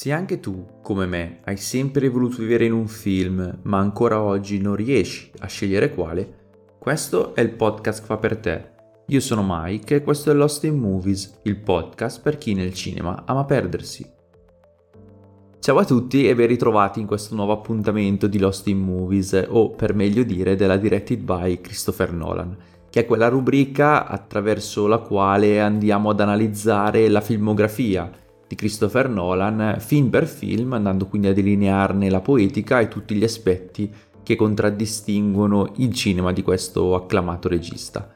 Se anche tu, come me, hai sempre voluto vivere in un film, ma ancora oggi non riesci a scegliere quale, questo è il podcast che fa per te. Io sono Mike e questo è Lost in Movies, il podcast per chi nel cinema ama perdersi. Ciao a tutti e ben ritrovati in questo nuovo appuntamento di Lost in Movies, o per meglio dire della Directed by Christopher Nolan, che è quella rubrica attraverso la quale andiamo ad analizzare la filmografia di Christopher Nolan film per film, andando quindi a delinearne la poetica e tutti gli aspetti che contraddistinguono il cinema di questo acclamato regista.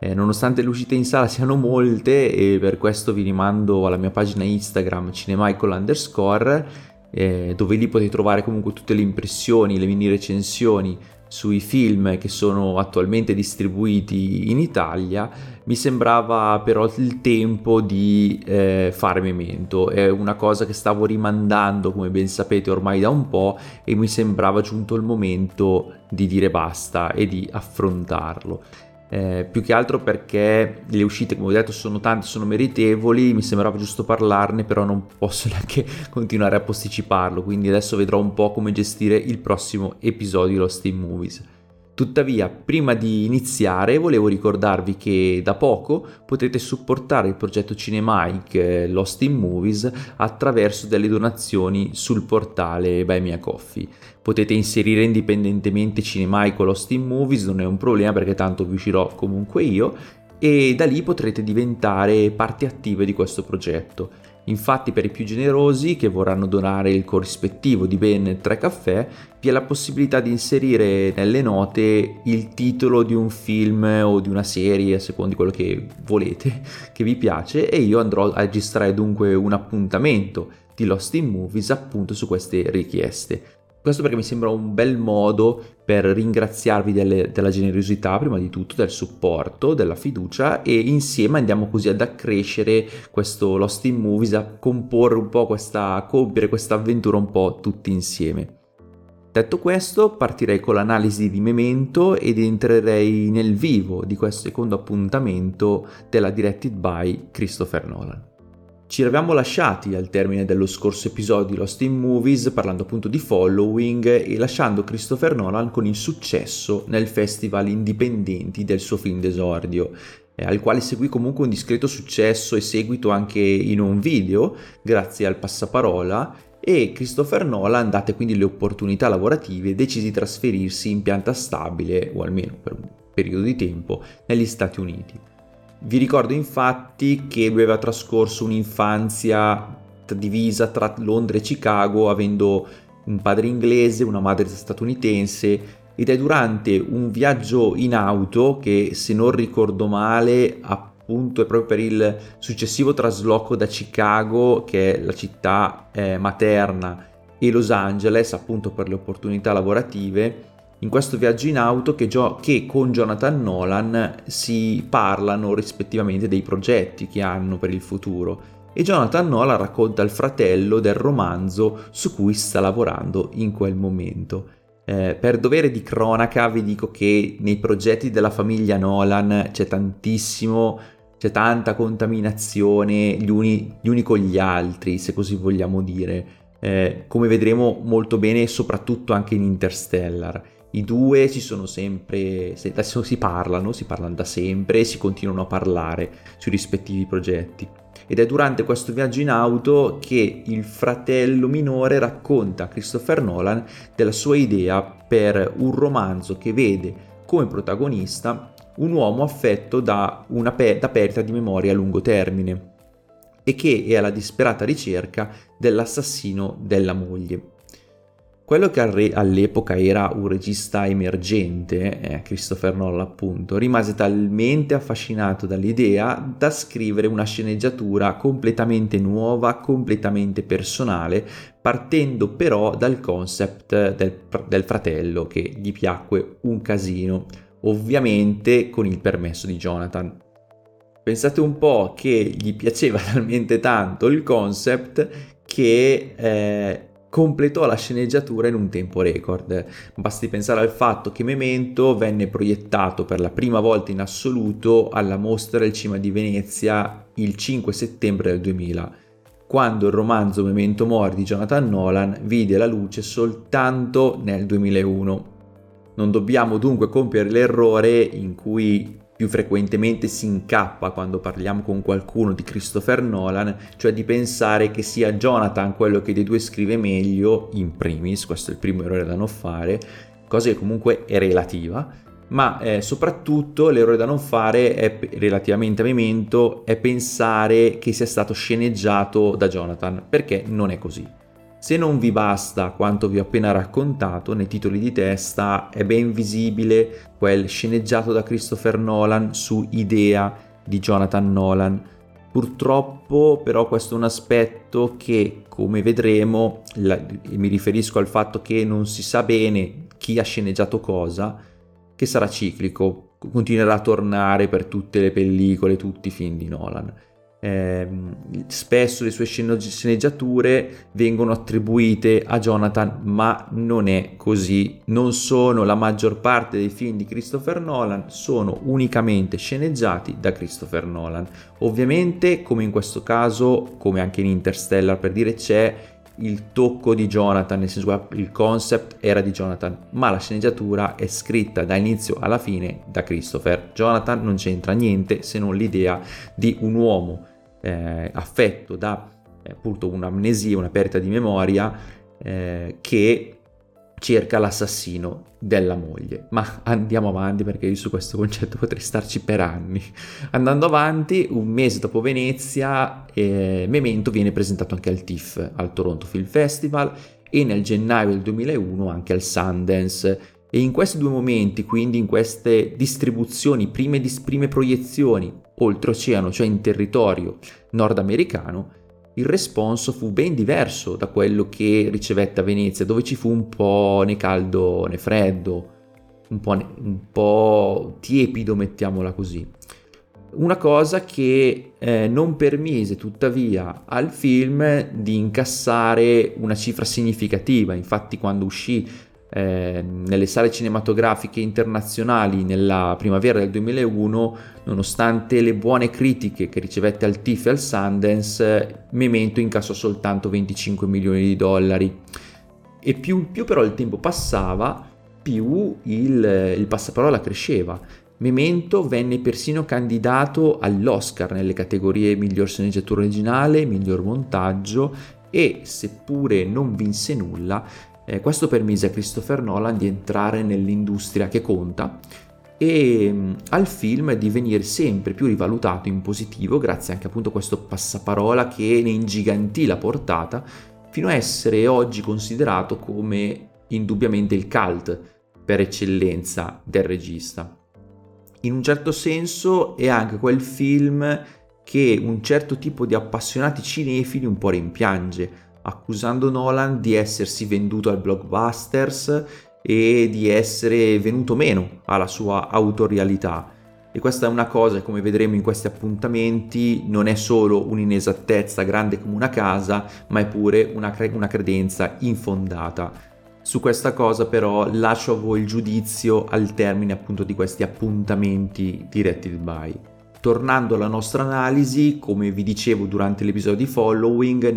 Eh, nonostante le uscite in sala siano molte e per questo vi rimando alla mia pagina Instagram cinemichael underscore eh, dove lì potete trovare comunque tutte le impressioni, le mini recensioni sui film che sono attualmente distribuiti in Italia, mi sembrava però il tempo di eh, fare memento. È una cosa che stavo rimandando, come ben sapete, ormai da un po' e mi sembrava giunto il momento di dire basta e di affrontarlo. Eh, più che altro perché le uscite, come ho detto, sono tante, sono meritevoli, mi sembrava giusto parlarne, però non posso neanche continuare a posticiparlo, quindi adesso vedrò un po' come gestire il prossimo episodio di Lost in Movies. Tuttavia, prima di iniziare, volevo ricordarvi che da poco potete supportare il progetto Cinemaic eh, Lost in Movies attraverso delle donazioni sul portale Buy Me Coffee. Potete inserire indipendentemente Cinemaic o Lost in Movies, non è un problema perché tanto vi uscirò comunque io e da lì potrete diventare parti attive di questo progetto. Infatti per i più generosi che vorranno donare il corrispettivo di ben 3 caffè vi è la possibilità di inserire nelle note il titolo di un film o di una serie a seconda di quello che volete, che vi piace e io andrò a registrare dunque un appuntamento di Lost in Movies appunto su queste richieste. Questo perché mi sembra un bel modo per ringraziarvi delle, della generosità, prima di tutto, del supporto, della fiducia e insieme andiamo così ad accrescere questo Lost in Movies, a comporre un po' questa, a compiere questa avventura un po' tutti insieme. Detto questo, partirei con l'analisi di Memento ed entrerei nel vivo di questo secondo appuntamento della Directed by Christopher Nolan. Ci eravamo lasciati al termine dello scorso episodio di Lost in Movies parlando appunto di following e lasciando Christopher Nolan con il successo nel festival indipendenti del suo film d'esordio, eh, al quale seguì comunque un discreto successo e seguito anche in un video grazie al passaparola e Christopher Nolan, date quindi le opportunità lavorative, decise di trasferirsi in pianta stabile, o almeno per un periodo di tempo, negli Stati Uniti. Vi ricordo infatti che lui aveva trascorso un'infanzia divisa tra Londra e Chicago, avendo un padre inglese, una madre statunitense, ed è durante un viaggio in auto che, se non ricordo male, appunto è proprio per il successivo trasloco da Chicago, che è la città eh, materna, e Los Angeles, appunto per le opportunità lavorative, in questo viaggio in auto che, Gio- che, con Jonathan Nolan si parlano rispettivamente dei progetti che hanno per il futuro. E Jonathan Nolan racconta al fratello del romanzo su cui sta lavorando in quel momento. Eh, per dovere di cronaca vi dico che nei progetti della famiglia Nolan c'è tantissimo, c'è tanta contaminazione gli uni, gli uni con gli altri, se così vogliamo dire, eh, come vedremo molto bene soprattutto anche in Interstellar i due si sono sempre, si parlano, si parlano da sempre e si continuano a parlare sui rispettivi progetti. Ed è durante questo viaggio in auto che il fratello minore racconta a Christopher Nolan della sua idea per un romanzo che vede come protagonista un uomo affetto da una pe- da perdita di memoria a lungo termine e che è alla disperata ricerca dell'assassino della moglie. Quello che all'epoca era un regista emergente, eh, Christopher Nolan appunto, rimase talmente affascinato dall'idea da scrivere una sceneggiatura completamente nuova, completamente personale, partendo però dal concept del, del fratello che gli piacque un casino, ovviamente con il permesso di Jonathan. Pensate un po' che gli piaceva talmente tanto il concept che eh, completò la sceneggiatura in un tempo record. Basti pensare al fatto che Memento venne proiettato per la prima volta in assoluto alla Mostra del Cinema di Venezia il 5 settembre del 2000. quando il romanzo Memento Mori di Jonathan Nolan vide la luce soltanto nel 2001. Non dobbiamo dunque compiere l'errore in cui più frequentemente si incappa quando parliamo con qualcuno di Christopher Nolan, cioè di pensare che sia Jonathan quello che dei due scrive meglio, in primis, questo è il primo errore da non fare, cosa che comunque è relativa, ma eh, soprattutto l'errore da non fare è, relativamente a Memento è pensare che sia stato sceneggiato da Jonathan, perché non è così. Se non vi basta quanto vi ho appena raccontato, nei titoli di testa è ben visibile quel sceneggiato da Christopher Nolan su idea di Jonathan Nolan. Purtroppo però questo è un aspetto che, come vedremo, la, mi riferisco al fatto che non si sa bene chi ha sceneggiato cosa, che sarà ciclico, continuerà a tornare per tutte le pellicole, tutti i film di Nolan eh, spesso le sue sceneggiature vengono attribuite a Jonathan, ma non è così. Non sono la maggior parte dei film di Christopher Nolan, sono unicamente sceneggiati da Christopher Nolan. Ovviamente, come in questo caso, come anche in Interstellar per dire, c'è il tocco di Jonathan, nel senso che il concept era di Jonathan, ma la sceneggiatura è scritta da inizio alla fine da Christopher. Jonathan non c'entra niente se non l'idea di un uomo eh, affetto da eh, appunto un'amnesia, una perdita di memoria eh, che cerca l'assassino della moglie. Ma andiamo avanti perché io su questo concetto potrei starci per anni. Andando avanti, un mese dopo Venezia, eh, Memento viene presentato anche al TIFF, al Toronto Film Festival, e nel gennaio del 2001 anche al Sundance. E in questi due momenti, quindi in queste distribuzioni, prime, dis- prime proiezioni oltreoceano, cioè in territorio nordamericano, il responso fu ben diverso da quello che ricevette a Venezia, dove ci fu un po' né caldo né freddo, un po', ne- un po tiepido, mettiamola così. Una cosa che eh, non permise tuttavia al film di incassare una cifra significativa, infatti quando uscì eh, nelle sale cinematografiche internazionali nella primavera del 2001, nonostante le buone critiche che ricevette al TIFF e al Sundance, Memento incassò soltanto 25 milioni di dollari. E più, più però il tempo passava, più il, il passaparola cresceva. Memento venne persino candidato all'Oscar nelle categorie miglior sceneggiatura originale, miglior montaggio e, seppure non vinse nulla, eh, questo permise a Christopher Nolan di entrare nell'industria che conta e mh, mm, al film di venire sempre più rivalutato in positivo grazie anche appunto a questo passaparola che ne ingigantì la portata fino a essere oggi considerato come indubbiamente il cult per eccellenza del regista. In un certo senso è anche quel film che un certo tipo di appassionati cinefili un po' rimpiange, accusando Nolan di essersi venduto al blockbusters e di essere venuto meno alla sua autorialità. E questa è una cosa, come vedremo in questi appuntamenti, non è solo un'inesattezza grande come una casa, ma è pure una, cre- una credenza infondata. Su questa cosa però lascio a voi il giudizio al termine appunto di questi appuntamenti diretti by. Tornando alla nostra analisi, come vi dicevo durante l'episodio di Following,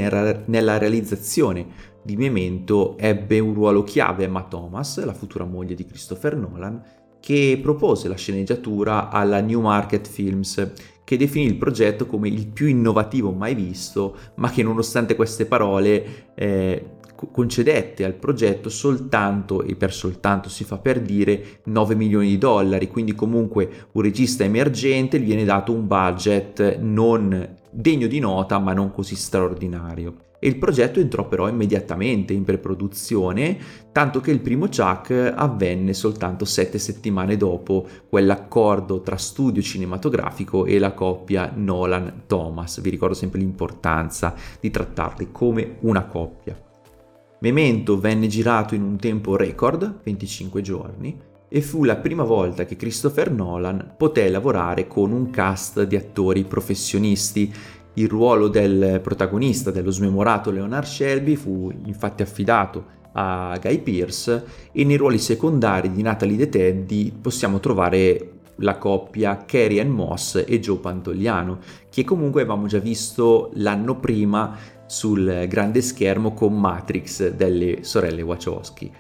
nella realizzazione di Memento ebbe un ruolo chiave Emma Thomas, la futura moglie di Christopher Nolan, che propose la sceneggiatura alla New Market Films, che definì il progetto come il più innovativo mai visto, ma che nonostante queste parole eh, concedette al progetto soltanto, e per soltanto si fa per dire, 9 milioni di dollari, quindi comunque un regista emergente gli viene dato un budget non degno di nota ma non così straordinario. E il progetto entrò però immediatamente in preproduzione, tanto che il primo Chuck avvenne soltanto sette settimane dopo quell'accordo tra studio cinematografico e la coppia Nolan-Thomas. Vi ricordo sempre l'importanza di trattarli come una coppia. Memento venne girato in un tempo record, 25 giorni, e fu la prima volta che Christopher Nolan poté lavorare con un cast di attori professionisti. Il ruolo del protagonista, dello smemorato Leonard Shelby, fu infatti affidato a Guy Pearce e nei ruoli secondari di Natalie De Teddy possiamo trovare la coppia Carrie Ann Moss e Joe Pantogliano, che comunque avevamo già visto l'anno prima sul grande schermo con Matrix delle sorelle Wachowski.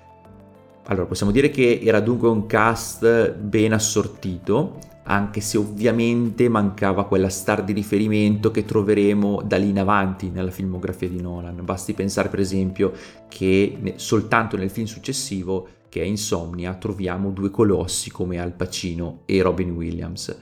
Allora, possiamo dire che era dunque un cast ben assortito, anche se ovviamente mancava quella star di riferimento che troveremo da lì in avanti nella filmografia di Nolan. Basti pensare per esempio che soltanto nel film successivo, che è Insomnia, troviamo due colossi come Al Pacino e Robin Williams.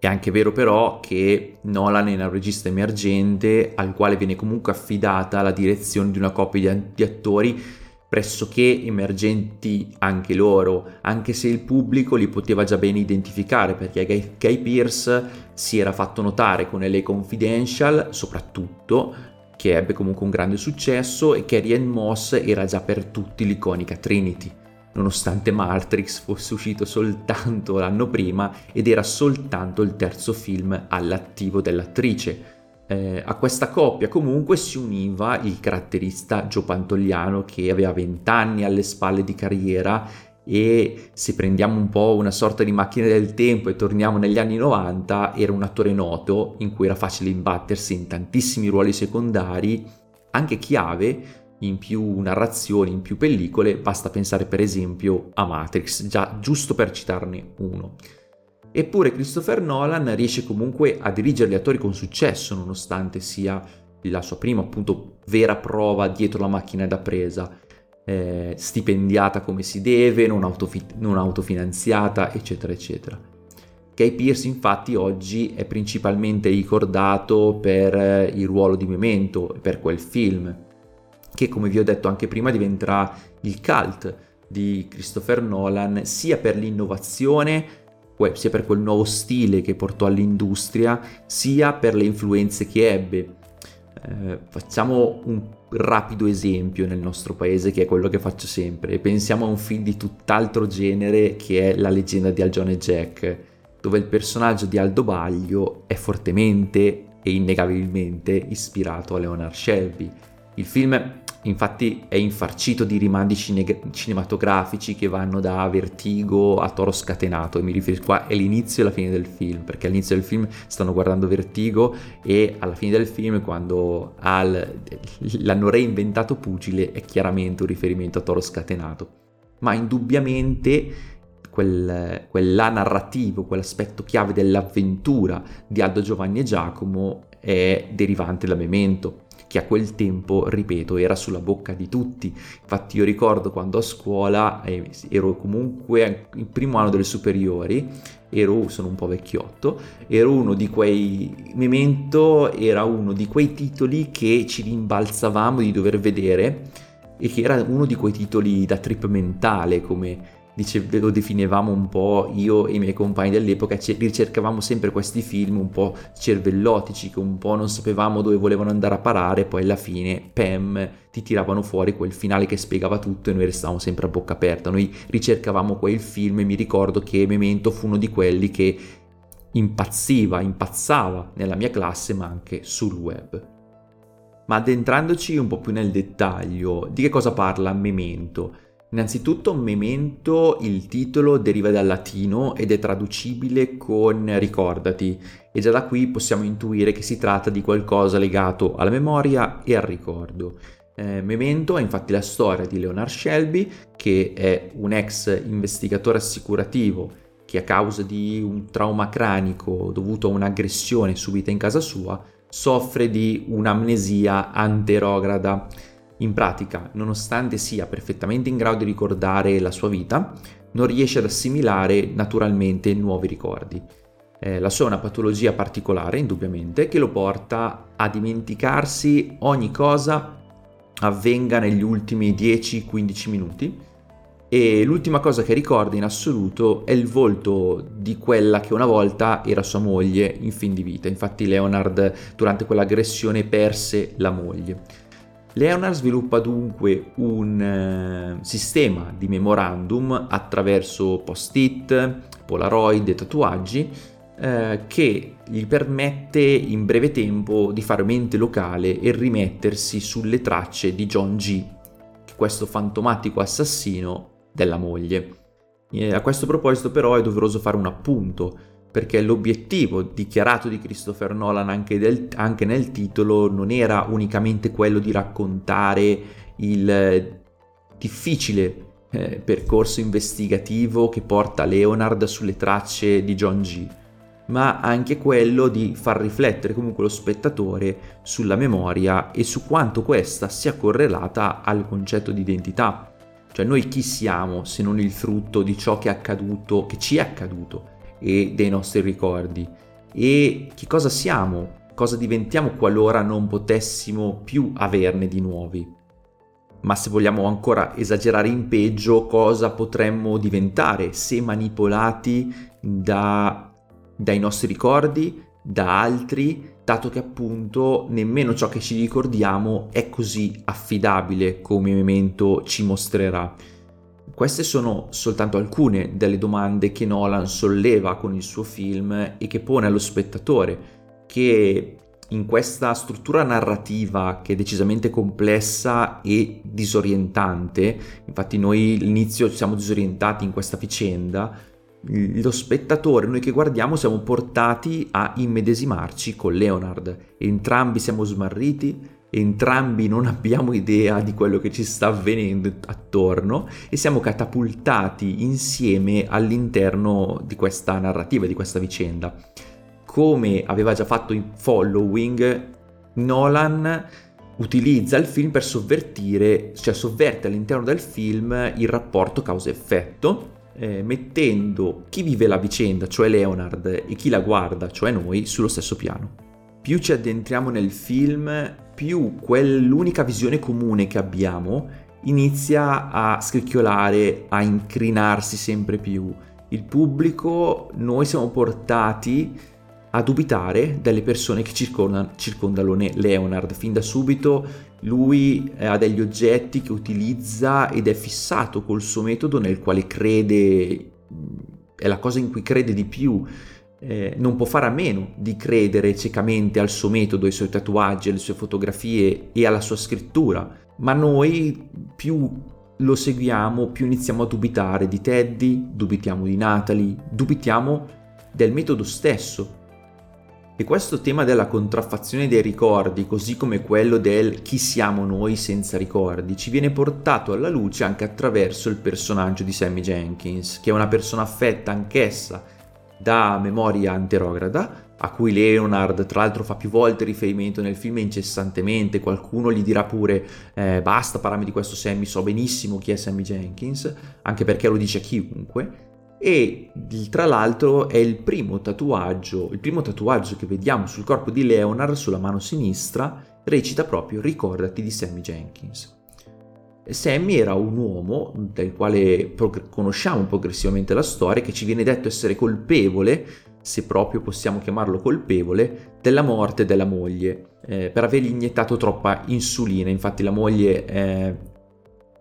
È anche vero però che Nolan è un regista emergente al quale viene comunque affidata la direzione di una coppia di attori pressoché emergenti anche loro, anche se il pubblico li poteva già bene identificare perché Guy, Guy Pearce si era fatto notare con LA Confidential soprattutto, che ebbe comunque un grande successo e Carrie Ann Moss era già per tutti l'iconica Trinity, nonostante Matrix fosse uscito soltanto l'anno prima ed era soltanto il terzo film all'attivo dell'attrice. Eh, a questa coppia comunque si univa il caratterista Gio Pantogliano che aveva 20 anni alle spalle di carriera e se prendiamo un po' una sorta di macchina del tempo e torniamo negli anni 90 era un attore noto in cui era facile imbattersi in tantissimi ruoli secondari anche chiave in più narrazioni, in più pellicole, basta pensare per esempio a Matrix, già giusto per citarne uno. Eppure Christopher Nolan riesce comunque a dirigere gli attori con successo, nonostante sia la sua prima appunto vera prova dietro la macchina da presa, eh, stipendiata come si deve, non, autofi- non autofinanziata, eccetera, eccetera. Guy Pierce infatti oggi è principalmente ricordato per il ruolo di Memento, per quel film, che come vi ho detto anche prima diventerà il cult di Christopher Nolan sia per l'innovazione sia per quel nuovo stile che portò all'industria, sia per le influenze che ebbe. Eh, facciamo un rapido esempio nel nostro paese, che è quello che faccio sempre, pensiamo a un film di tutt'altro genere che è La leggenda di Algione Jack, dove il personaggio di Aldo Baglio è fortemente e innegabilmente ispirato a Leonard Shelby. Il film Infatti è infarcito di rimandi cine- cinematografici che vanno da Vertigo a Toro Scatenato e mi riferisco qua è l'inizio e la fine del film, perché all'inizio del film stanno guardando Vertigo e alla fine del film quando Al, l'hanno reinventato pugile è chiaramente un riferimento a Toro Scatenato. Ma indubbiamente quel, quella narrativo, quell'aspetto chiave dell'avventura di Aldo Giovanni e Giacomo è derivante da Memento che a quel tempo, ripeto, era sulla bocca di tutti. Infatti io ricordo quando a scuola eh, ero comunque il primo anno delle superiori, ero, sono un po' vecchiotto, ero uno di quei, Memento era uno di quei titoli che ci rimbalzavamo di dover vedere e che era uno di quei titoli da trip mentale come dice, lo definivamo un po' io e i miei compagni dell'epoca, ricercavamo sempre questi film un po' cervellotici, che un po' non sapevamo dove volevano andare a parare, poi alla fine, pam, ti tiravano fuori quel finale che spiegava tutto e noi restavamo sempre a bocca aperta. Noi ricercavamo quel film e mi ricordo che Memento fu uno di quelli che impazziva, impazzava nella mia classe ma anche sul web. Ma addentrandoci un po' più nel dettaglio, di che cosa parla Memento? Innanzitutto Memento, il titolo deriva dal latino ed è traducibile con ricordati e già da qui possiamo intuire che si tratta di qualcosa legato alla memoria e al ricordo. Eh, Memento è infatti la storia di Leonard Shelby, che è un ex investigatore assicurativo che a causa di un trauma cranico dovuto a un'aggressione subita in casa sua soffre di un'amnesia anterograda in pratica, nonostante sia perfettamente in grado di ricordare la sua vita, non riesce ad assimilare naturalmente nuovi ricordi. Eh, la sua è una patologia particolare, indubbiamente, che lo porta a dimenticarsi ogni cosa avvenga negli ultimi 10-15 minuti e l'ultima cosa che ricorda in assoluto è il volto di quella che una volta era sua moglie in fin di vita. Infatti Leonard durante quell'aggressione perse la moglie. Leonard sviluppa dunque un eh, sistema di memorandum attraverso post-it, polaroid e tatuaggi eh, che gli permette in breve tempo di fare mente locale e rimettersi sulle tracce di John G, questo fantomatico assassino della moglie. E a questo proposito però è doveroso fare un appunto perché l'obiettivo dichiarato di Christopher Nolan anche, del, anche nel titolo non era unicamente quello di raccontare il difficile eh, percorso investigativo che porta Leonard sulle tracce di John G ma anche quello di far riflettere comunque lo spettatore sulla memoria e su quanto questa sia correlata al concetto di identità. Cioè noi chi siamo se non il frutto di ciò che è accaduto, che ci è accaduto e dei nostri ricordi? E che cosa siamo? Cosa diventiamo qualora non potessimo più averne di nuovi? Ma se vogliamo ancora esagerare in peggio, cosa potremmo diventare se manipolati da dai nostri ricordi, da altri, dato che appunto nemmeno ciò che ci ricordiamo è così affidabile come Memento ci mostrerà. Queste sono soltanto alcune delle domande che Nolan solleva con il suo film e che pone allo spettatore, che in questa struttura narrativa che è decisamente complessa e disorientante, infatti noi all'inizio siamo disorientati in questa vicenda, lo spettatore, noi che guardiamo, siamo portati a immedesimarci con Leonard. Entrambi siamo smarriti, entrambi non abbiamo idea di quello che ci sta avvenendo attorno e siamo catapultati insieme all'interno di questa narrativa, di questa vicenda. Come aveva già fatto in Following, Nolan utilizza il film per sovvertire, cioè sovverte all'interno del film il rapporto causa-effetto eh, mettendo chi vive la vicenda, cioè Leonard, e chi la guarda, cioè noi, sullo stesso piano. Più ci addentriamo nel film, più quell'unica visione comune che abbiamo inizia a scricchiolare, a incrinarsi sempre più. Il pubblico, noi siamo portati a dubitare delle persone che circondano, circondano Leonard. Fin da subito lui ha degli oggetti che utilizza ed è fissato col suo metodo nel quale crede, è la cosa in cui crede di più. Eh, non può fare a meno di credere ciecamente al suo metodo, ai suoi tatuaggi, alle sue fotografie e alla sua scrittura, ma noi più lo seguiamo, più iniziamo a dubitare di Teddy, dubitiamo di Natalie, dubitiamo del metodo stesso. E questo tema della contraffazione dei ricordi, così come quello del chi siamo noi senza ricordi, ci viene portato alla luce anche attraverso il personaggio di Sammy Jenkins, che è una persona affetta anch'essa da memoria anterograda, a cui Leonard tra l'altro fa più volte riferimento nel film incessantemente, qualcuno gli dirà pure eh, basta parlarmi di questo Sammy, so benissimo chi è Sammy Jenkins, anche perché lo dice a chiunque, e tra l'altro è il primo tatuaggio, il primo tatuaggio che vediamo sul corpo di Leonard sulla mano sinistra recita proprio ricordati di Sammy Jenkins. Sammy era un uomo del quale prog- conosciamo progressivamente la storia, che ci viene detto essere colpevole, se proprio possiamo chiamarlo colpevole, della morte della moglie, eh, per avergli iniettato troppa insulina. Infatti la moglie eh,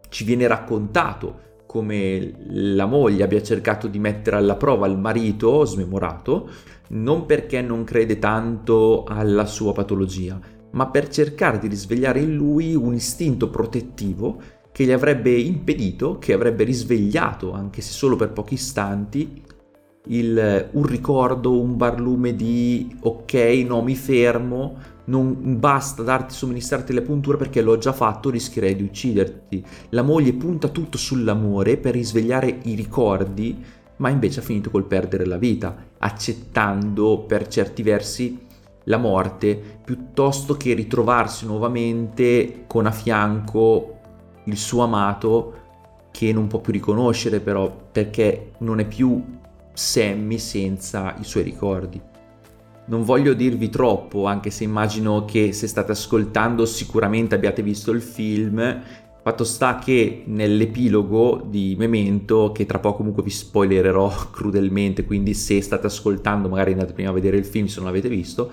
ci viene raccontato come la moglie abbia cercato di mettere alla prova il marito smemorato, non perché non crede tanto alla sua patologia, ma per cercare di risvegliare in lui un istinto protettivo che gli avrebbe impedito, che avrebbe risvegliato, anche se solo per pochi istanti, il, un ricordo, un barlume di ok, no, mi fermo, non basta darti, somministrarti le punture perché l'ho già fatto, rischierei di ucciderti. La moglie punta tutto sull'amore per risvegliare i ricordi, ma invece ha finito col perdere la vita, accettando per certi versi la morte piuttosto che ritrovarsi nuovamente con a fianco il suo amato che non può più riconoscere però perché non è più Sammy senza i suoi ricordi. Non voglio dirvi troppo, anche se immagino che se state ascoltando sicuramente abbiate visto il film. Fatto sta che nell'epilogo di Memento, che tra poco comunque vi spoilererò crudelmente, quindi se state ascoltando magari andate prima a vedere il film se non l'avete visto,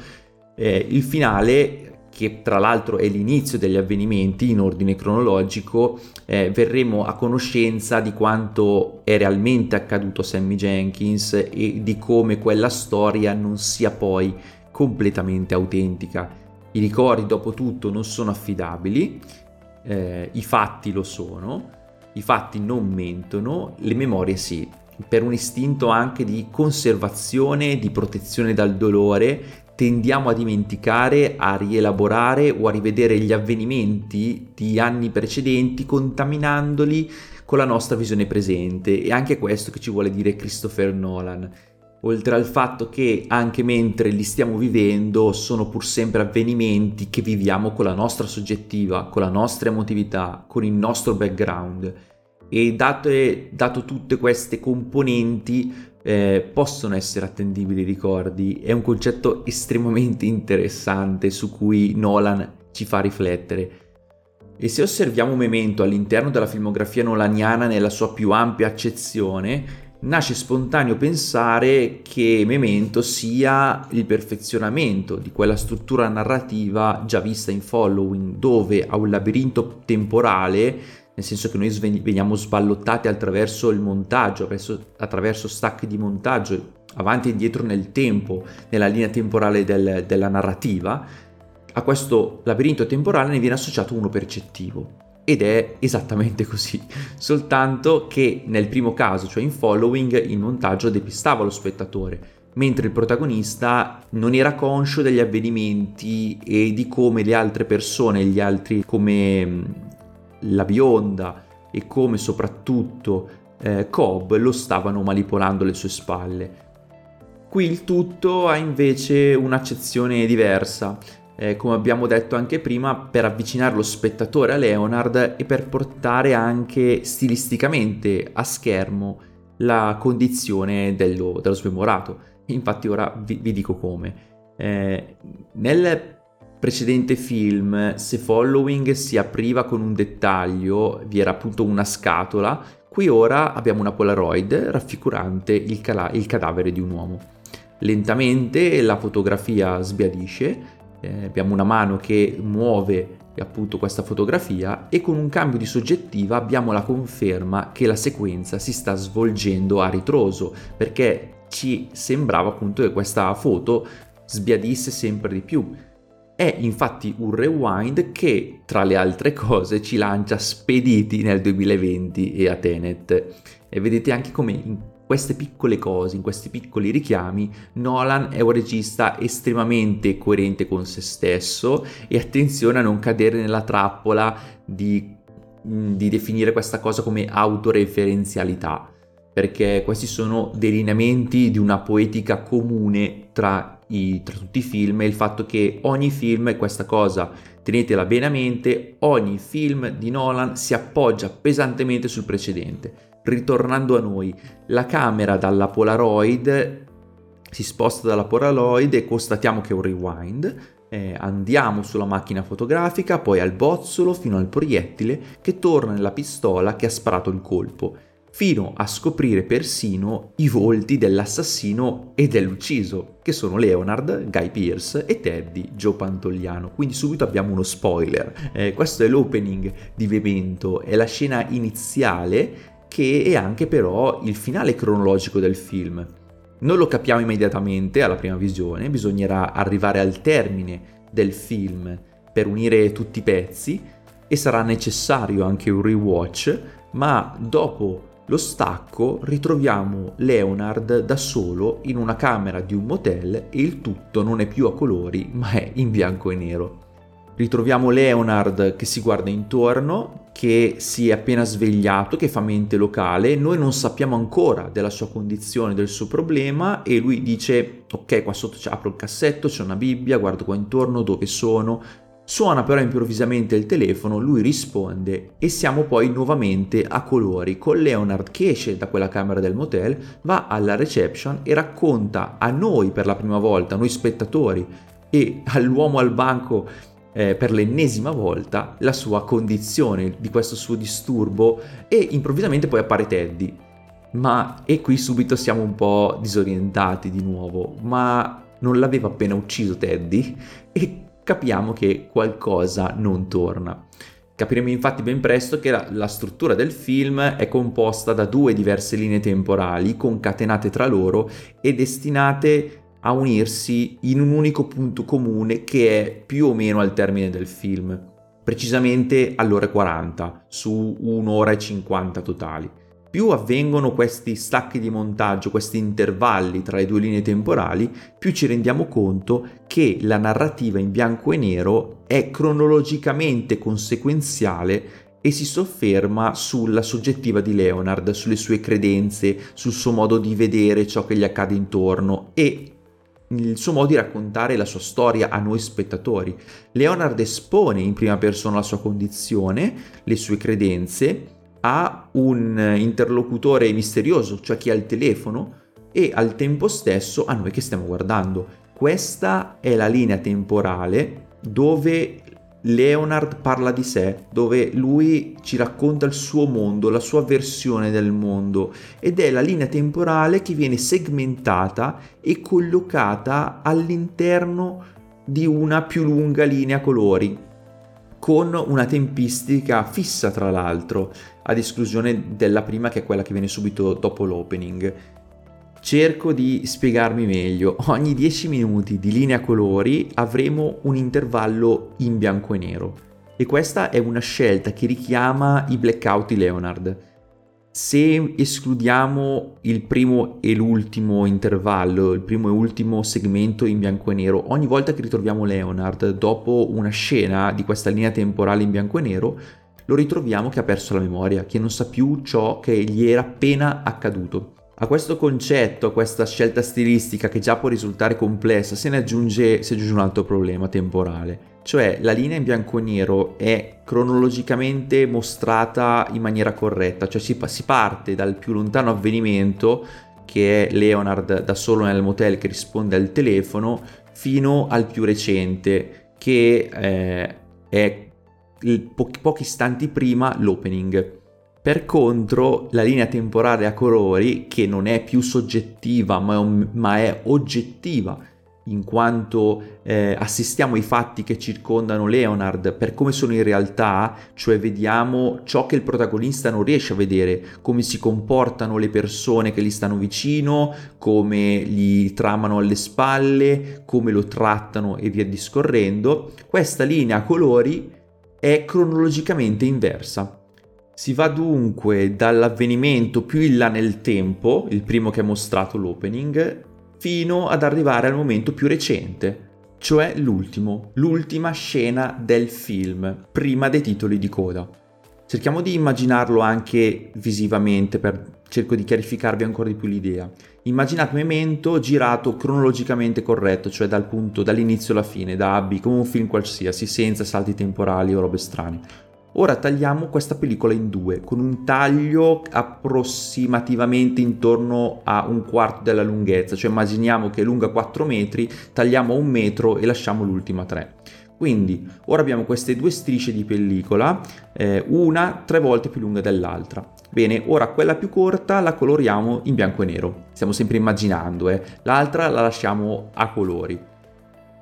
eh, il finale che tra l'altro è l'inizio degli avvenimenti in ordine cronologico, eh, verremo a conoscenza di quanto è realmente accaduto a Sammy Jenkins e di come quella storia non sia poi completamente autentica. I ricordi dopo tutto non sono affidabili, eh, i fatti lo sono, i fatti non mentono, le memorie sì. per un istinto anche di conservazione, di protezione dal dolore, tendiamo a dimenticare, a rielaborare o a rivedere gli avvenimenti di anni precedenti contaminandoli con la nostra visione presente. E anche questo che ci vuole dire Christopher Nolan. Oltre al fatto che anche mentre li stiamo vivendo sono pur sempre avvenimenti che viviamo con la nostra soggettiva, con la nostra emotività, con il nostro background. E date, dato tutte queste componenti eh, possono essere attendibili ricordi. È un concetto estremamente interessante su cui Nolan ci fa riflettere. E se osserviamo Memento all'interno della filmografia nolaniana nella sua più ampia accezione, nasce spontaneo pensare che Memento sia il perfezionamento di quella struttura narrativa già vista in Following, dove a un labirinto temporale nel senso che noi veniamo sballottati attraverso il montaggio, attraverso, attraverso stacchi di montaggio, avanti e indietro nel tempo, nella linea temporale del, della narrativa, a questo labirinto temporale ne viene associato uno percettivo. Ed è esattamente così, soltanto che nel primo caso, cioè in following, il montaggio depistava lo spettatore, mentre il protagonista non era conscio degli avvenimenti e di come le altre persone, gli altri come la bionda e come soprattutto eh, Cobb lo stavano manipolando alle sue spalle. Qui il tutto ha invece un'accezione diversa, eh, come abbiamo detto anche prima, per avvicinare lo spettatore a Leonard e per portare anche stilisticamente a schermo la condizione dello, dello smemorato. Infatti ora vi, vi dico come. Eh, nel precedente film, se Following si apriva con un dettaglio, vi era appunto una scatola, qui ora abbiamo una Polaroid raffigurante il, cala- il cadavere di un uomo. Lentamente la fotografia sbiadisce, eh, abbiamo una mano che muove appunto questa fotografia e con un cambio di soggettiva abbiamo la conferma che la sequenza si sta svolgendo a ritroso perché ci sembrava appunto che questa foto sbiadisse sempre di più è infatti un rewind che, tra le altre cose, ci lancia spediti nel 2020 e a Tenet. E vedete anche come in queste piccole cose, in questi piccoli richiami, Nolan è un regista estremamente coerente con se stesso e attenzione a non cadere nella trappola di, di definire questa cosa come autoreferenzialità perché questi sono delineamenti di una poetica comune tra, i, tra tutti i film e il fatto che ogni film, e questa cosa tenetela bene a mente, ogni film di Nolan si appoggia pesantemente sul precedente. Ritornando a noi, la camera dalla Polaroid si sposta dalla Polaroid e constatiamo che è un rewind, eh, andiamo sulla macchina fotografica, poi al bozzolo fino al proiettile che torna nella pistola che ha sparato il colpo fino a scoprire persino i volti dell'assassino e dell'ucciso, che sono Leonard, Guy Pierce e Teddy, Joe Pantogliano. Quindi subito abbiamo uno spoiler. Eh, questo è l'opening di Memento, è la scena iniziale che è anche però il finale cronologico del film. Non lo capiamo immediatamente alla prima visione, bisognerà arrivare al termine del film per unire tutti i pezzi e sarà necessario anche un rewatch, ma dopo lo stacco ritroviamo Leonard da solo in una camera di un motel e il tutto non è più a colori ma è in bianco e nero. Ritroviamo Leonard che si guarda intorno, che si è appena svegliato, che fa mente locale, noi non sappiamo ancora della sua condizione, del suo problema e lui dice ok qua sotto apro il cassetto, c'è una Bibbia, guardo qua intorno dove sono, Suona però improvvisamente il telefono, lui risponde e siamo poi nuovamente a colori con Leonard che esce da quella camera del motel, va alla reception e racconta a noi per la prima volta, noi spettatori e all'uomo al banco eh, per l'ennesima volta la sua condizione di questo suo disturbo e improvvisamente poi appare Teddy. Ma e qui subito siamo un po' disorientati di nuovo, ma non l'aveva appena ucciso Teddy? E capiamo che qualcosa non torna. Capiremo infatti ben presto che la, la, struttura del film è composta da due diverse linee temporali concatenate tra loro e destinate a unirsi in un unico punto comune che è più o meno al termine del film, precisamente all'ora 40 su un'ora e 50 totali. Più avvengono questi stacchi di montaggio, questi intervalli tra le due linee temporali, più ci rendiamo conto che la narrativa in bianco e nero è cronologicamente conseguenziale e si sofferma sulla soggettiva di Leonard, sulle sue credenze, sul suo modo di vedere ciò che gli accade intorno e il suo modo di raccontare la sua storia a noi spettatori. Leonard espone in prima persona la sua condizione, le sue credenze, a un interlocutore misterioso, cioè chi ha il telefono, e al tempo stesso a noi che stiamo guardando. Questa è la linea temporale dove Leonard parla di sé, dove lui ci racconta il suo mondo, la sua versione del mondo ed è la linea temporale che viene segmentata e collocata all'interno di una più lunga linea colori con una tempistica fissa tra l'altro, ad esclusione della prima che è quella che viene subito dopo l'opening. Cerco di spiegarmi meglio. Ogni 10 minuti di linea colori avremo un intervallo in bianco e nero. E questa è una scelta che richiama i blackout di Leonard. Se escludiamo il primo e l'ultimo intervallo, il primo e ultimo segmento in bianco e nero, ogni volta che ritroviamo Leonard dopo una scena di questa linea temporale in bianco e nero, lo ritroviamo che ha perso la memoria, che non sa più ciò che gli era appena accaduto. A questo concetto, a questa scelta stilistica che già può risultare complessa, se ne aggiunge, si aggiunge un altro problema temporale. Cioè la linea in bianco e nero è cronologicamente mostrata in maniera corretta, cioè si, si parte dal più lontano avvenimento, che è Leonard da solo nel motel che risponde al telefono, fino al più recente, che eh, è po- pochi istanti prima l'opening. Per contro, la linea temporale a colori, che non è più soggettiva ma è, un, ma è oggettiva, in quanto eh, assistiamo ai fatti che circondano Leonard per come sono in realtà, cioè vediamo ciò che il protagonista non riesce a vedere, come si comportano le persone che gli stanno vicino, come gli tramano alle spalle, come lo trattano e via discorrendo. Questa linea a colori è cronologicamente inversa. Si va dunque dall'avvenimento più in là nel tempo, il primo che ha mostrato l'opening, fino ad arrivare al momento più recente, cioè l'ultimo, l'ultima scena del film, prima dei titoli di coda. Cerchiamo di immaginarlo anche visivamente per cerco di chiarificarvi ancora di più l'idea. Immaginate Memento girato cronologicamente corretto, cioè dal punto dall'inizio alla fine, da A a B, come un film qualsiasi, senza salti temporali o robe strane. Ora tagliamo questa pellicola in due, con un taglio approssimativamente intorno a un quarto della lunghezza, cioè immaginiamo che è lunga 4 metri, tagliamo un metro e lasciamo l'ultima 3. Quindi ora abbiamo queste due strisce di pellicola, eh, una tre volte più lunga dell'altra. Bene, ora quella più corta la coloriamo in bianco e nero, stiamo sempre immaginando, eh. l'altra la lasciamo a colori.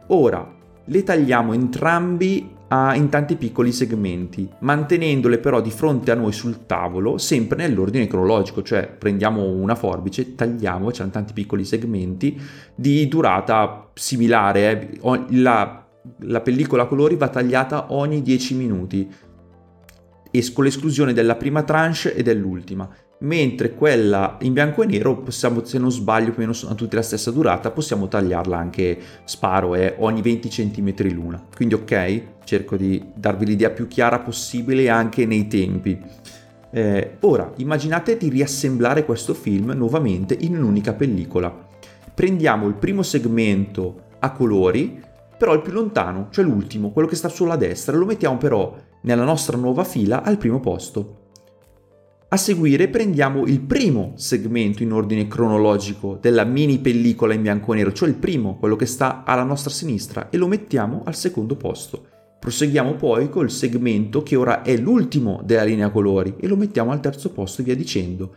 Ora le tagliamo entrambi a, in tanti piccoli segmenti, mantenendole però di fronte a noi sul tavolo, sempre nell'ordine cronologico, cioè prendiamo una forbice, tagliamo, c'erano tanti piccoli segmenti di durata similare, eh. la, la pellicola a colori va tagliata ogni 10 minuti, con l'esclusione della prima tranche e dell'ultima mentre quella in bianco e nero possiamo, se non sbaglio, più o meno sono tutte la stessa durata, possiamo tagliarla anche, sparo, è ogni 20 cm l'una. Quindi ok, cerco di darvi l'idea più chiara possibile anche nei tempi. Eh, ora, immaginate di riassemblare questo film nuovamente in un'unica pellicola. Prendiamo il primo segmento a colori, però il più lontano, cioè l'ultimo, quello che sta sulla destra, lo mettiamo però nella nostra nuova fila al primo posto. A seguire prendiamo il primo segmento in ordine cronologico della mini pellicola in bianco e nero, cioè il primo, quello che sta alla nostra sinistra, e lo mettiamo al secondo posto. Proseguiamo poi col segmento che ora è l'ultimo della linea colori e lo mettiamo al terzo posto e via dicendo.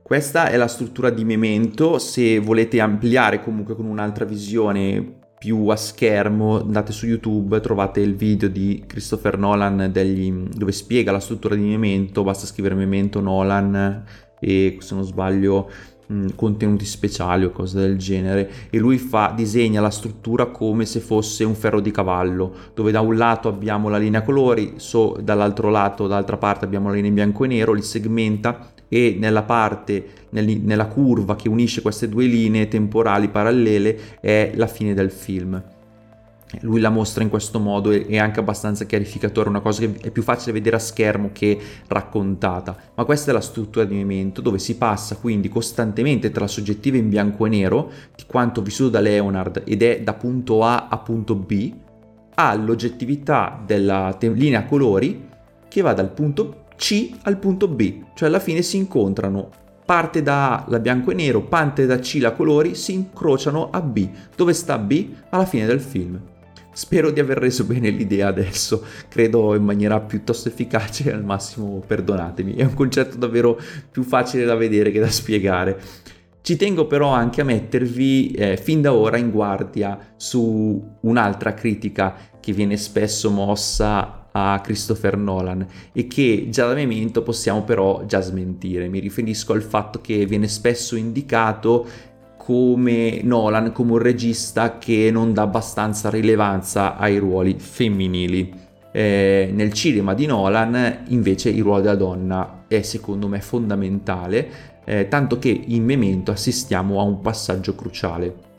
Questa è la struttura di Memento, se volete ampliare comunque con un'altra visione più a schermo, andate su YouTube, trovate il video di Christopher Nolan degli, dove spiega la struttura di Memento, basta scrivere Memento Nolan e se non sbaglio mh, contenuti speciali o cose del genere e lui fa, disegna la struttura come se fosse un ferro di cavallo dove da un lato abbiamo la linea colori so, dall'altro lato dall'altra parte abbiamo la linea in bianco e nero li segmenta e nella parte nella curva che unisce queste due linee temporali parallele è la fine del film lui la mostra in questo modo e è anche abbastanza chiarificatore, una cosa che è più facile vedere a schermo che raccontata. Ma questa è la struttura di movimento dove si passa quindi costantemente tra la soggettiva in bianco e nero di quanto vissuto da Leonard ed è da punto A a punto B all'oggettività della te- linea colori che va dal punto C al punto B, cioè alla fine si incontrano parte da A la bianco e nero, parte da C la colori, si incrociano a B. Dove sta B? Alla fine del film. Spero di aver reso bene l'idea adesso, credo in maniera piuttosto efficace, al massimo perdonatemi, è un concetto davvero più facile da vedere che da spiegare. Ci tengo però anche a mettervi eh, fin da ora in guardia su un'altra critica che viene spesso mossa a Christopher Nolan e che già da memento possiamo però già smentire. Mi riferisco al fatto che viene spesso indicato come Nolan, come un regista che non dà abbastanza rilevanza ai ruoli femminili. Eh, nel cinema di Nolan invece il ruolo della donna è secondo me fondamentale, eh, tanto che in Memento assistiamo a un passaggio cruciale.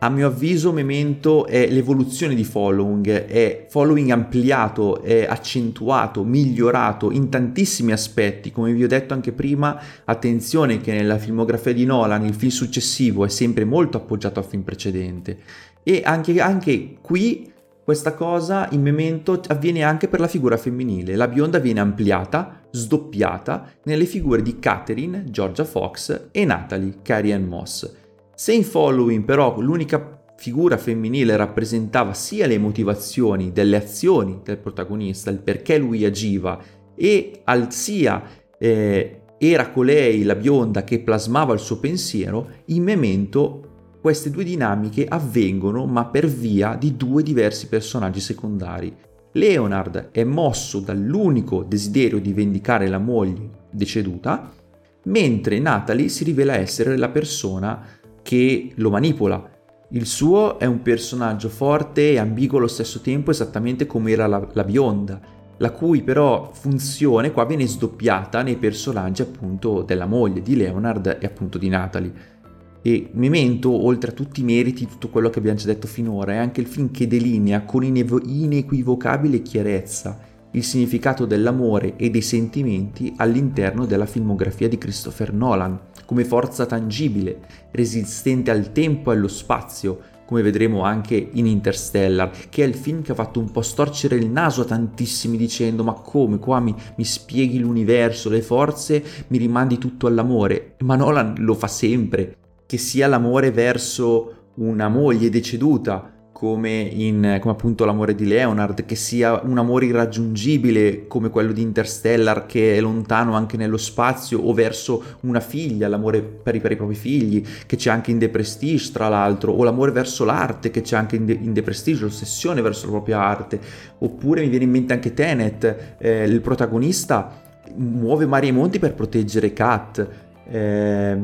A mio avviso Memento è l'evoluzione di Following, è Following ampliato, è accentuato, migliorato in tantissimi aspetti, come vi ho detto anche prima, attenzione che nella filmografia di Nolan il film successivo è sempre molto appoggiato al film precedente. E anche, anche qui questa cosa in Memento avviene anche per la figura femminile, la bionda viene ampliata, sdoppiata nelle figure di Catherine, Georgia Fox e Natalie, Carrie Ann Moss se in Following però l'unica figura femminile rappresentava sia le motivazioni delle azioni del protagonista, il perché lui agiva, e al sia eh, era colei, la bionda, che plasmava il suo pensiero, in Memento queste due dinamiche avvengono ma per via di due diversi personaggi secondari. Leonard è mosso dall'unico desiderio di vendicare la moglie deceduta, mentre Natalie si rivela essere la persona che lo manipola. Il suo è un personaggio forte e ambiguo allo stesso tempo, esattamente come era la, la bionda, la cui però funzione qua viene sdoppiata nei personaggi appunto della moglie di Leonard e appunto di Natalie. E Memento, oltre a tutti i meriti, tutto quello che abbiamo già detto finora, è anche il film che delinea con inev- inequivocabile chiarezza il significato dell'amore e dei sentimenti all'interno della filmografia di Christopher Nolan, come forza tangibile, resistente al tempo e allo spazio, come vedremo anche in Interstellar, che è il film che ha fatto un po' storcere il naso a tantissimi dicendo ma come? Qua mi, mi spieghi l'universo, le forze, mi rimandi tutto all'amore, ma Nolan lo fa sempre, che sia l'amore verso una moglie deceduta, come, in, come appunto l'amore di Leonard, che sia un amore irraggiungibile come quello di Interstellar, che è lontano anche nello spazio, o verso una figlia, l'amore per i, per i propri figli, che c'è anche in The Prestige, tra l'altro, o l'amore verso l'arte, che c'è anche in The, in The Prestige, l'ossessione verso la propria arte, oppure mi viene in mente anche Tenet, eh, il protagonista muove mari e monti per proteggere Kat. Eh,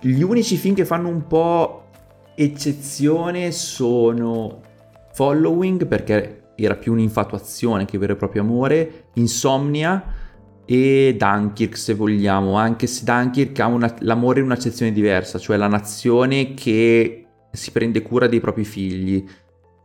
gli unici film che fanno un po' eccezione sono Following perché era più un'infatuazione che vero e proprio amore, Insomnia e Dunkirk se vogliamo, anche se Dunkirk ha una, l'amore in un'accezione diversa, cioè la nazione che si prende cura dei propri figli.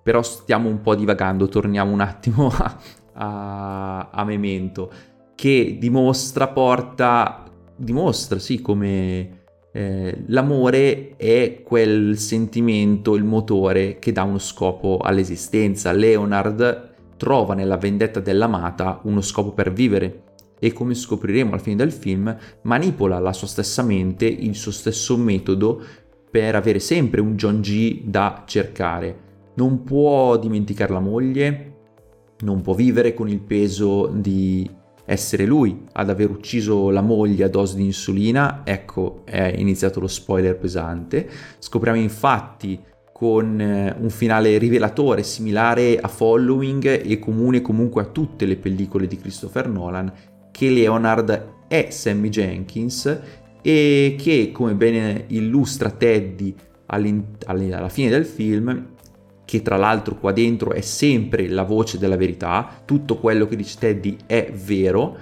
Però stiamo un po' divagando, torniamo un attimo a, a, a Memento, che dimostra, porta, dimostra sì come eh, l'amore è quel sentimento, il motore che dà uno scopo all'esistenza. Leonard trova nella vendetta dell'amata uno scopo per vivere e come scopriremo alla fine del film manipola la sua stessa mente, il suo stesso metodo per avere sempre un John G da cercare. Non può dimenticare la moglie, non può vivere con il peso di essere lui ad aver ucciso la moglie a dose di insulina, ecco è iniziato lo spoiler pesante. Scopriamo infatti con eh, un finale rivelatore similare a Following e comune comunque a tutte le pellicole di Christopher Nolan che Leonard è Sammy Jenkins e che, come bene illustra Teddy alla fine del film, che tra l'altro qua dentro è sempre la voce della verità, tutto quello che dice Teddy è vero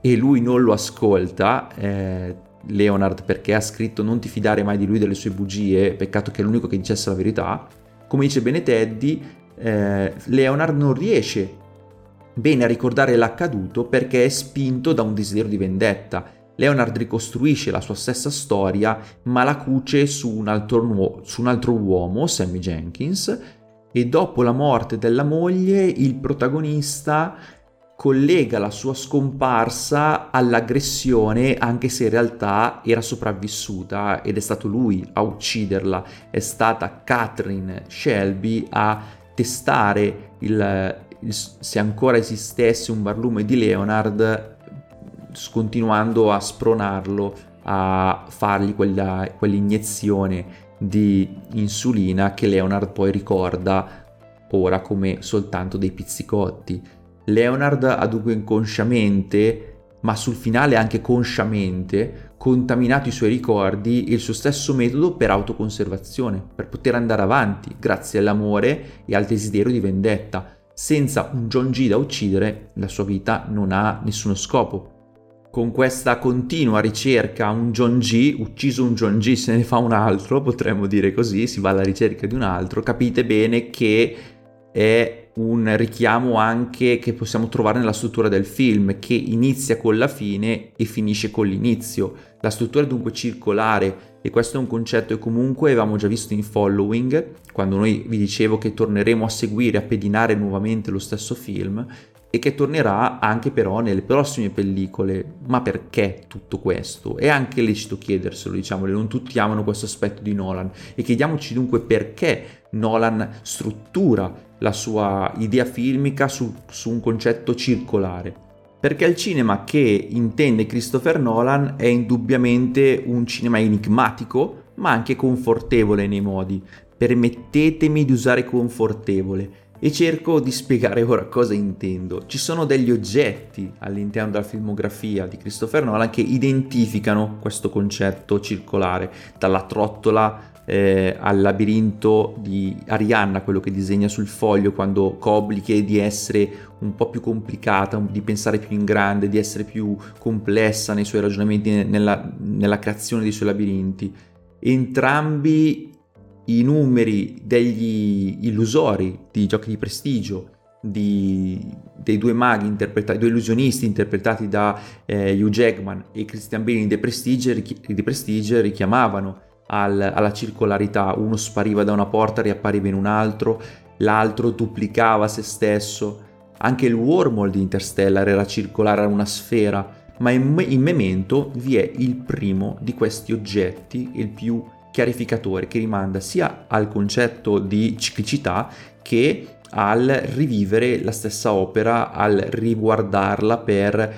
e lui non lo ascolta, eh, Leonard perché ha scritto non ti fidare mai di lui delle sue bugie, peccato che è l'unico che dicesse la verità, come dice bene Teddy, eh, Leonard non riesce bene a ricordare l'accaduto perché è spinto da un desiderio di vendetta. Leonard ricostruisce la sua stessa storia, ma la cuce su un altro, su un altro uomo, Sammy Jenkins, e dopo la morte della moglie il protagonista collega la sua scomparsa all'aggressione anche se in realtà era sopravvissuta ed è stato lui a ucciderla, è stata Catherine Shelby a testare il, il, se ancora esistesse un barlume di Leonard continuando a spronarlo a fargli quella, quell'iniezione di insulina che Leonard poi ricorda ora come soltanto dei pizzicotti. Leonard ha dunque inconsciamente, ma sul finale anche consciamente, contaminato i suoi ricordi e il suo stesso metodo per autoconservazione, per poter andare avanti grazie all'amore e al desiderio di vendetta. Senza un John G da uccidere, la sua vita non ha nessuno scopo con questa continua ricerca un John G, ucciso un John G se ne fa un altro, potremmo dire così, si va alla ricerca di un altro, capite bene che è un richiamo anche che possiamo trovare nella struttura del film, che inizia con la fine e finisce con l'inizio. La struttura è dunque circolare e questo è un concetto che comunque avevamo già visto in Following, quando noi vi dicevo che torneremo a seguire, a pedinare nuovamente lo stesso film, e che tornerà anche però nelle prossime pellicole. Ma perché tutto questo? È anche lecito chiederselo, diciamole, non tutti amano questo aspetto di Nolan e chiediamoci dunque perché Nolan struttura la sua idea filmica su, su un concetto circolare. Perché il cinema che intende Christopher Nolan è indubbiamente un cinema enigmatico, ma anche confortevole nei modi. Permettetemi di usare confortevole e cerco di spiegare ora cosa intendo. Ci sono degli oggetti all'interno della filmografia di Christopher Nolan che identificano questo concetto circolare, dalla trottola eh, al labirinto di Arianna, quello che disegna sul foglio quando Cobbly chiede di essere un po' più complicata, di pensare più in grande, di essere più complessa nei suoi ragionamenti, nella, nella creazione dei suoi labirinti. Entrambi i numeri degli illusori di giochi di prestigio di, dei due maghi interpretati, due illusionisti interpretati da eh, Hugh Jackman e Christian Bale di Prestige, di Prestige richiamavano al, alla circolarità, uno spariva da una porta, riappariva in un altro, l'altro duplicava se stesso, anche il wormhole di Interstellar era circolare, era una sfera, ma in, in Memento vi è il primo di questi oggetti, il più chiarificatore che rimanda sia al concetto di ciclicità che al rivivere la stessa opera, al riguardarla per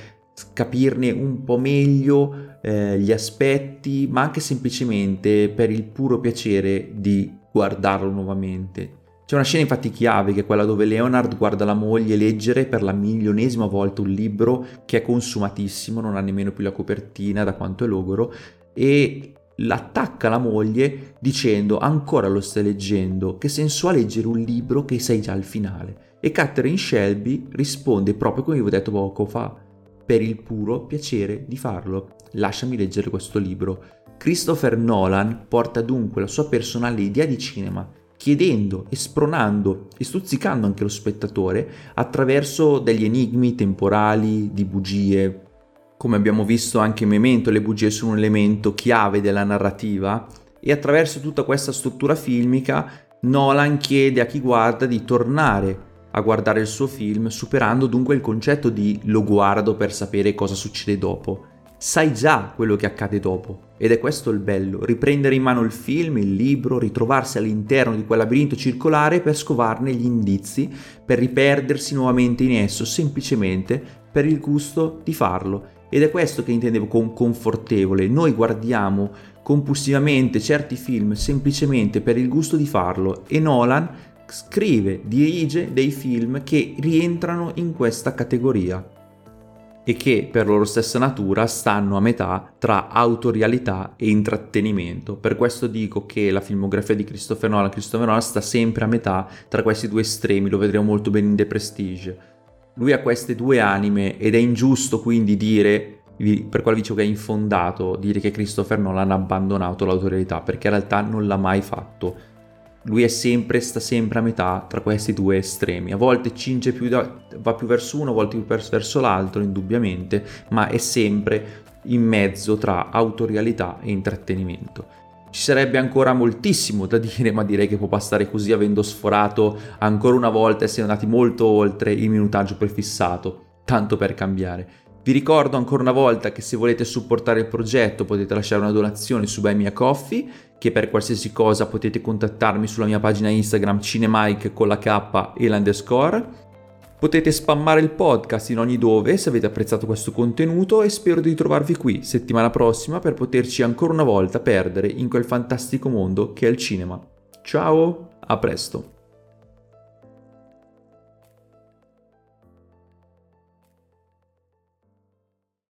capirne un po' meglio eh, gli aspetti, ma anche semplicemente per il puro piacere di guardarlo nuovamente. C'è una scena infatti chiave che è quella dove Leonard guarda la moglie leggere per la milionesima volta un libro che è consumatissimo, non ha nemmeno più la copertina da quanto è logoro e l'attacca la moglie dicendo ancora lo stai leggendo, che senso ha leggere un libro che sei già al finale? E Catherine Shelby risponde proprio come vi ho detto poco fa, per il puro piacere di farlo. Lasciami leggere questo libro. Christopher Nolan porta dunque la sua personale idea di cinema, chiedendo e spronando e stuzzicando anche lo spettatore attraverso degli enigmi temporali, di bugie, come abbiamo visto anche in Memento, le bugie sono un elemento chiave della narrativa e attraverso tutta questa struttura filmica Nolan chiede a chi guarda di tornare a guardare il suo film, superando dunque il concetto di lo guardo per sapere cosa succede dopo. Sai già quello che accade dopo. Ed è questo il bello, riprendere in mano il film, il libro, ritrovarsi all'interno di quel labirinto circolare per scovarne gli indizi, per riperdersi nuovamente in esso, semplicemente per il gusto di farlo ed è questo che intendevo con confortevole. Noi guardiamo compulsivamente certi film semplicemente per il gusto di farlo e Nolan scrive, dirige dei film che rientrano in questa categoria. e che per loro stessa natura stanno a metà tra autorialità e intrattenimento. Per questo dico che la filmografia di Christopher Nolan, Christopher Nolan sta sempre a metà tra questi due estremi, lo vedremo molto bene in The Prestige. Lui ha queste due anime ed è ingiusto quindi dire, per quale dicevo che è infondato, dire che Christopher Nolan ha abbandonato l'autorialità, perché in realtà non l'ha mai fatto lui è sempre, sta sempre a metà tra questi due estremi. A volte cinge più da, va più verso uno, a volte più verso l'altro, indubbiamente, ma è sempre in mezzo tra autorialità e intrattenimento. Ci sarebbe ancora moltissimo da dire, ma direi che può passare così avendo sforato ancora una volta e siamo andati molto oltre il minutaggio prefissato, tanto per cambiare. Vi ricordo ancora una volta che se volete supportare il progetto potete lasciare una donazione su Buy Me Coffee, che per qualsiasi cosa potete contattarmi sulla mia pagina Instagram cinemike con la K e l'underscore. Potete spammare il podcast in ogni dove se avete apprezzato questo contenuto e spero di trovarvi qui settimana prossima per poterci ancora una volta perdere in quel fantastico mondo che è il cinema. Ciao, a presto!